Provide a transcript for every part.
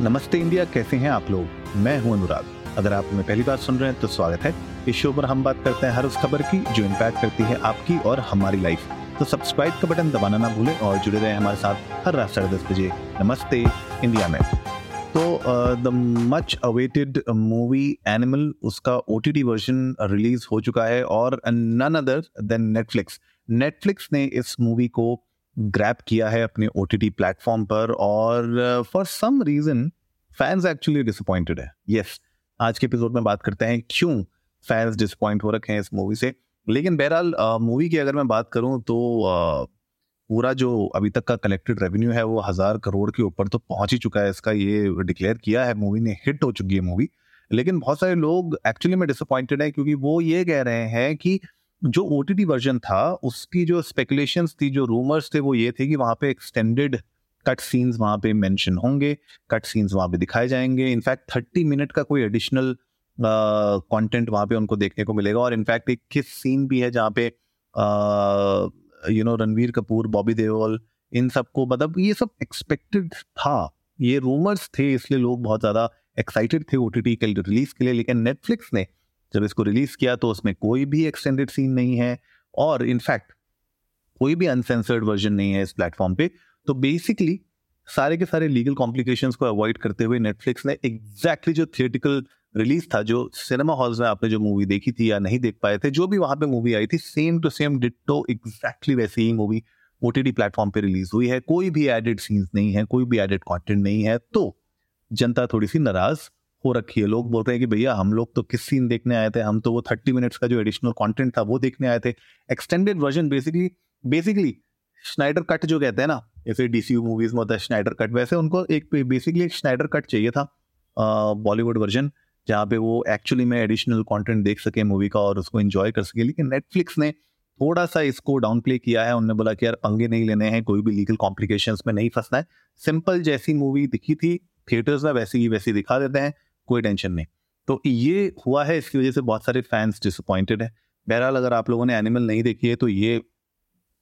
नमस्ते इंडिया, कैसे हैं आप लोग? मैं हूँ अनुराग। अगर आप हमें पहली बार सुन रहे हैं तो स्वागत है। इस शो पर हम बात करते हैं हर उस खबर की, जो इम्पैक्ट करती है आपकी और हमारी लाइफ तो सब्सक्राइब का बटन दबाना ना भूलें और जुड़े रहें हमारे साथ हर रात साढ़े दस बजे। नमस्ते इंडिया में। तो the much awaited movie Animal उसका ओ वर्जन रिलीज़ हो चुका है और none other than Netflix Netflix ने इस मूवी को ग्रैप किया है अपने ओ टी प्लेटफॉर्म पर और for some reason fans actually disappointed है। यस yes, आज के एपिसोड में बात करते हैं क्यों फैंस डिसअपॉइंट हो रखे हैं इस मूवी से। लेकिन बहरहाल मूवी की अगर मैं बात करूँ तो uh, पूरा जो अभी तक का कलेक्टेड रेवेन्यू है वो हज़ार करोड़ के ऊपर तो पहुँच ही चुका है। इसका ये डिक्लेयर किया है। मूवी ने हिट हो चुकी है मूवी लेकिन बहुत सारे लोग एक्चुअली में डिसअपॉइंटेड है क्योंकि वो ये कह रहे हैं कि जो ओटीटी वर्जन था, उसकी जो स्पेकुलेशन थी, जो रूमर्स थे, वो ये थे कि वहाँ पे एक्सटेंडेड कट सीन्स वहाँ पे मेंशन होंगे कट सीन्स वहाँ पे दिखाए जाएँगे। इनफैक्ट थर्टी मिनट का कोई एडिशनल कंटेंट वहाँ पे उनको देखने को मिलेगा। और इनफैक्ट एक किस सीन भी है जहाँ पे यू नो रणवीर कपूर, बॉबी देओल, इन सबको मतलब ये सब एक्सपेक्टेड था। ये रूमर्स थे, इसलिए लोग बहुत ज़्यादा एक्साइटेड थे ओ के रिलीज़ के लिए। लेकिन नेटफ्लिक्स ने जब इसको रिलीज़ किया तो उसमें कोई भी एक्सटेंडेड सीन नहीं है और इनफैक्ट कोई भी अनसेंसर्ड वर्जन नहीं है इस प्लेटफॉर्म पे तो बेसिकली सारे के सारे लीगल कॉम्प्लिकेशन को अवॉइड करते हुए नेटफ्लिक्स ने एग्जैक्टली जो थिएटिकल रिलीज़ था, जो सिनेमा हॉल्स में आपने जो मूवी देखी थी या नहीं देख पाए थे, जो भी वहाँ पे मूवी आई थी same to same ditto exactly वैसे ही मूवी ओटीटी प्लेटफॉर्म पे रिलीज़ हुई है। कोई भी एडेड सीन्स नहीं है, कोई भी एडेड कॉन्टेंट नहीं है तो जनता थोड़ी सी नाराज़ हो रखी है। लोग बोल रहे हैं कि भैया, हम लोग तो किस सीन देखने आए थे? हम तो वो थर्टी मिनट्स का जो एडिशनल कंटेंट था, वो देखने आए थे। Extended version basically basically Snyder cut जो कहते हैं ना जैसे डीसीयू मूवीज़ में होता है स्नाइडर कट वैसे उनको एक बेसिकली एक स्नाइडर कट चाहिए था बॉलीवुड वर्जन जहाँ पे वो एक्चुअली में एडिशनल कंटेंट देख सके मूवी का और उसको एंजॉय कर सके। लेकिन नेटफ्लिक्स ने थोड़ा सा इसको डाउन प्ले किया है। उन्होंने बोला कि यार, पंगे नहीं लेने हैं, कोई भी लीगल कॉम्प्लिकेशंस में नहीं फंसना है। सिंपल जैसी मूवी दिखी थी थिएटर्स में वैसी ही वैसी दिखा देते हैं। कोई टेंशन नहीं। तो ये हुआ है, इसकी वजह से बहुत सारे फैंस डिसअपॉइंटेड है। बहरहाल, अगर आप लोगों ने एनिमल नहीं देखी है तो ये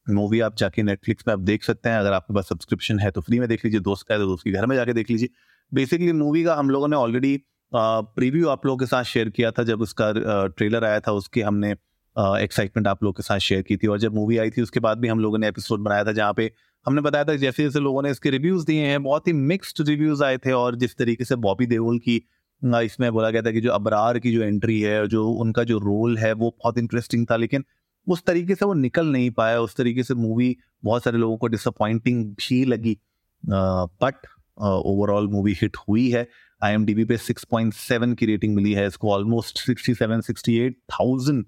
मूवी आप जाके नेटफ्लिक्स में आप देख सकते हैं। अगर आपके पास सब्सक्रिप्शन है तो फ्री में देख लीजिए, दोस्त का है तो दोस्त के घर में जाके देख लीजिए। बेसिकली मूवी का हम लोगों ने ऑलरेडी प्रीव्यू आप लोगों के साथ शेयर किया था, जब उसका ट्रेलर आया था, उसके हमने एक्साइटमेंट आप लोगों के साथ शेयर की थी। और जब मूवी आई थी, उसके बाद भी हम लोगों ने एपिसोड बनाया था, जहाँ पे हमने बताया था जैसे जैसे लोगों ने इसके रिव्यूज़ दिए हैं, बहुत ही मिक्स्ड रिव्यूज़ आए थे, और जिस तरीके से बॉबी देओल की इसमें बोला गया था कि जो अबरार की जो एंट्री है जो उनका जो रोल है वो बहुत इंटरेस्टिंग था लेकिन उस तरीके से वो निकल नहीं पाया उस तरीके से मूवी बहुत सारे लोगों को डिसअपॉइंटिंग भी लगी। बट ओवरऑल मूवी हिट हुई है। आई एम पे 6.7 की रेटिंग मिली है इसको ऑलमोस्ट 67 68,000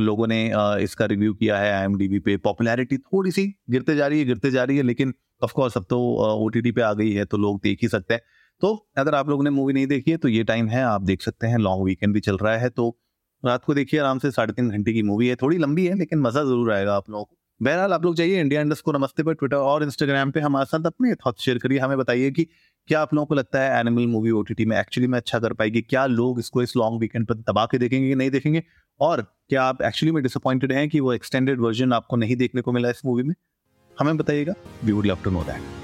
लोगों ने uh, इसका रिव्यू किया है आई पे। पॉपुलैरिटी थोड़ी सी गिरते जा रही है गिरते जा रही है लेकिन ऑफकोर्स अब तो ओटीटी पे आ गई है तो लोग देख ही सकते हैं। तो अगर आप लोगों ने मूवी नहीं देखी है तो ये टाइम है, आप देख सकते हैं लॉन्ग वीकेंड भी चल रहा है तो रात को देखिए, आराम से साढ़े तीन घंटे की मूवी है, थोड़ी लंबी है, लेकिन मज़ा ज़रूर आएगा आप लोगों को। बहरहाल, आप लोग जाइए इंडिया इंडस्ट को नमस्ते पर ट्विटर और इंस्टाग्राम पे हमारे साथ अपने थॉट शेयर करिए, हमें बताइए कि क्या आप लोगों को लगता है एनिमल मूवी ओटीटी में एक्चुअली में अच्छा कर पाएगी, क्या लोग इसको इस लॉन्ग वीकेंड पर दबा के देखेंगे कि नहीं देखेंगे, और क्या आप एक्चुअली में डिसअपॉइंटेड हैं कि वो एक्सटेंडेड वर्जन आपको नहीं देखने को मिला इस मूवी में? हमें बताइएगा we would love to know that